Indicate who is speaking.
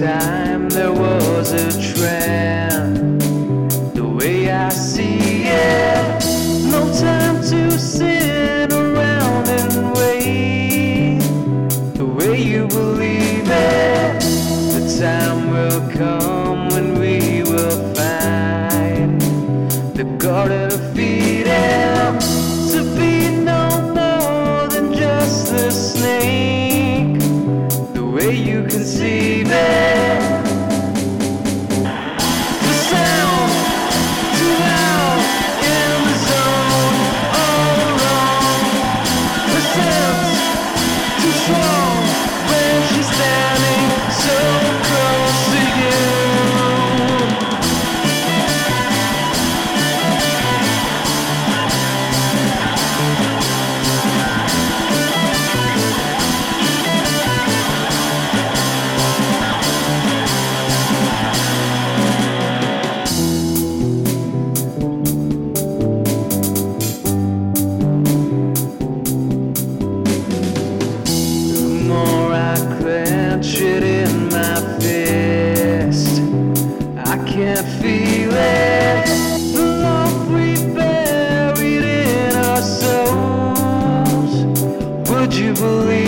Speaker 1: time there was a trend. The way I see it, no time to sit around and wait. The way you believe it, the time will come when we will find the garden of Eden Can't feel it. The love we buried in our souls. Would you believe?